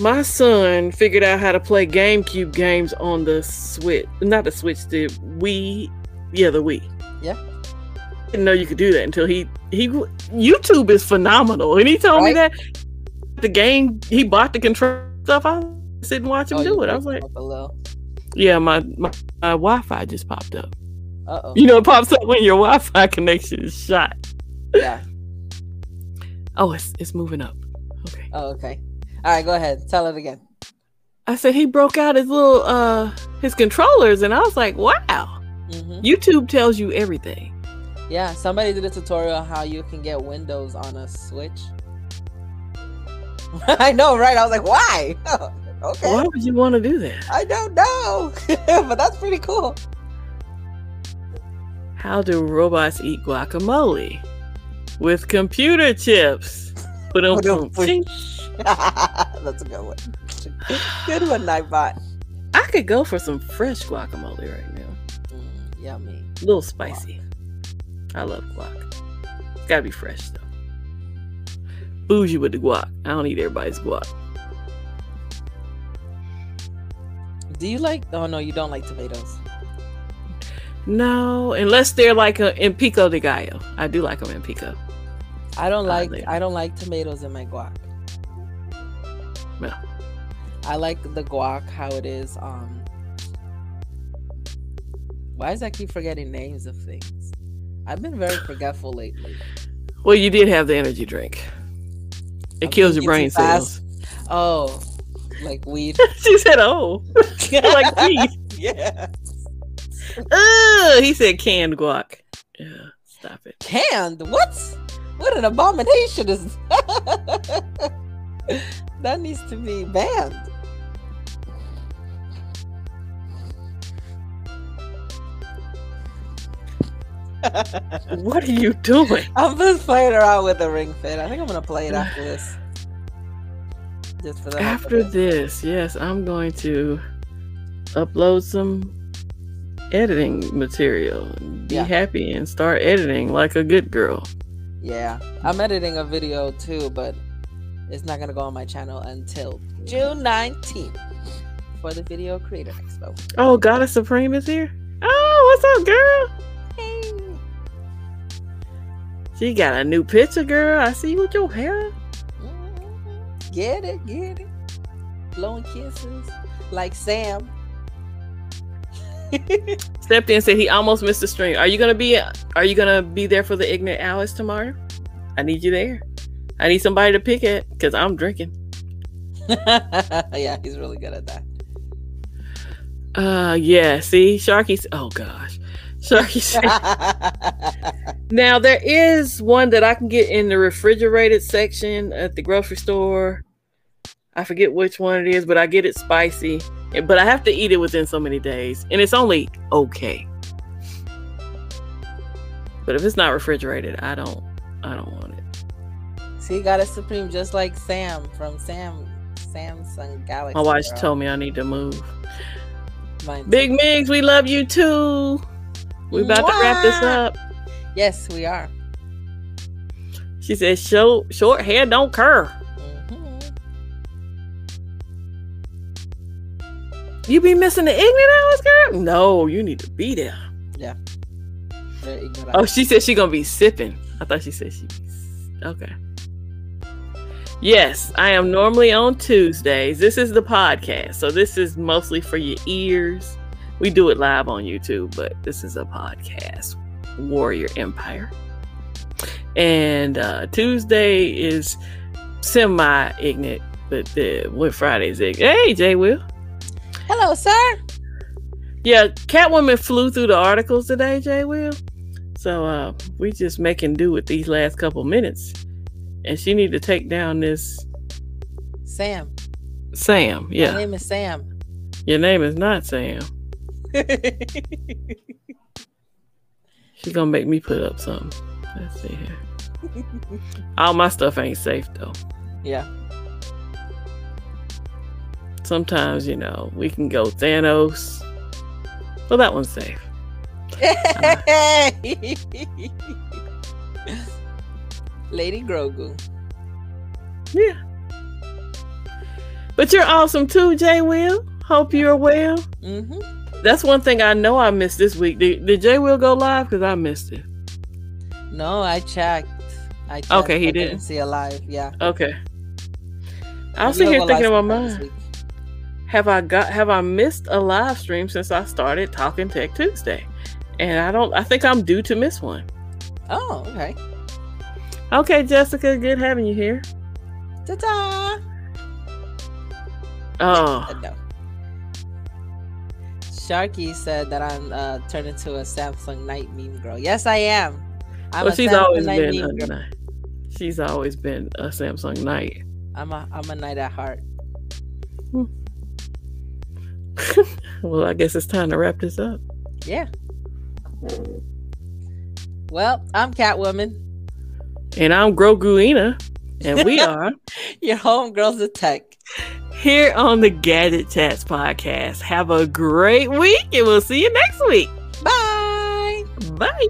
my son figured out how to play GameCube games on the Switch, not the Switch, the Wii. Yeah, the Wii. Yeah. Didn't know you could do that until he he YouTube is phenomenal, and he told me that the game he bought the control stuff. I sit and watch him Oh, do it. I was like, yeah, my my, my Wi-Fi just popped up. Uh oh. You know, it pops up when your Wi-Fi connection is shot. Yeah. Oh, it's it's moving up. Okay. Oh, okay. All right, go ahead. Tell it again. I said he broke out his little uh his controllers and I was like, wow. hmm YouTube tells you everything. Yeah, somebody did a tutorial on how you can get Windows on a Switch. I know, right? I was like, why? okay. Why would you want to do that? I don't know, but that's pretty cool. How do robots eat guacamole? With computer chips. Ba-dum, Ba-dum, boom, ching. that's a good one. Good one, Nightbot. I could go for some fresh guacamole right now. Mm, yummy. A little spicy. I love guac. It's gotta be fresh though. Bougie with the guac. I don't eat everybody's guac. Do you like? Oh no, you don't like tomatoes. No, unless they're like a, in pico de gallo. I do like them in pico. I don't like. Oddly. I don't like tomatoes in my guac. No. I like the guac how it is. Um, Why does I keep forgetting names of things? I've been very forgetful lately. Well, you did have the energy drink. It I'm kills your brain cells. Oh, like weed. she said, "Oh, like weed." yeah. Ugh, he said canned guac. Yeah, stop it. Canned? What? What an abomination is that? needs to be banned. What are you doing? I'm just playing around with the ring fit. I think I'm gonna play it after this. Just for the After this, yes, I'm going to upload some editing material. Be Yeah. happy and start editing like a good girl. Yeah, I'm editing a video too, but it's not gonna go on my channel until June 19th for the Video Creator Expo. Oh, Goddess Supreme is here. Oh, what's up, girl? Hey. She got a new picture, girl. I see you with your hair. Mhm. Get it, get it. Blowing kisses like Sam. Stepped in, and said he almost missed the stream. Are you gonna be? Are you gonna be there for the ignorant hours tomorrow? I need you there. I need somebody to pick it because I'm drinking. yeah, he's really good at that. Uh, yeah. See, Sharky's. Oh gosh, Sharky. now there is one that I can get in the refrigerated section at the grocery store. I forget which one it is, but I get it spicy. But I have to eat it within so many days, and it's only okay. But if it's not refrigerated, I don't. I don't want it. See, Goddess Supreme just like Sam from Sam Samsung Galaxy. My wife girl. told me I need to move. Mine too. Big Migs, we love you too. We about to wrap this up. Yes, we are. She says, "Short, short hair don't curl." You be missing the ignorant hours, girl? No, you need to be there. Yeah. ignorant. Oh, she said she gonna be sipping. I thought she said she. Okay. Yes, I am normally on Tuesdays. This is the podcast, so this is mostly for your ears. We do it live on YouTube, but this is a podcast, Warrior Empire. And uh, Tuesday is semi ignorant, but the what Friday's ignorant. Hey, Jay Will. Hello, sir. Yeah, Catwoman flew through the articles today, Jay Will. So uh we just making do with these last couple minutes. And she need to take down this Sam. Sam. Yeah. My name is Sam. Your name is not Sam. She's gonna make me put up something. Let's see here. All my stuff ain't safe though. yeah. Sometimes, you know, we can go Thanos. Well, that one's safe. Lady Grogu. Yeah. But you're awesome too, Jay Will. Hope you're well. hmm That's one thing I know I missed this week. Did, did Jay Will go live? Because I missed it. No, I checked. I checked. Okay, he I didn't. see a live. Yeah. Okay. I was He'll sitting here thinking in my mind. Have I got have I missed a live stream since I started Talking Tech Tuesday? And I don't I think I'm due to miss one. Oh, okay. Okay, Jessica, good having you here. Ta-ta. Oh, Uh, no. Sharky said that I'm uh, turned into a Samsung Knight meme girl. Yes, I am. I'm well, a she's Samsung always Night been a girl. night. She's always been a Samsung Knight. I'm a I'm a knight at heart. well, I guess it's time to wrap this up. Yeah. Well, I'm Catwoman. And I'm Groguina, and we are Your homegirls of tech. here on the Gadget Chats podcast. Have a great week, and we'll see you next week. Bye. Bye.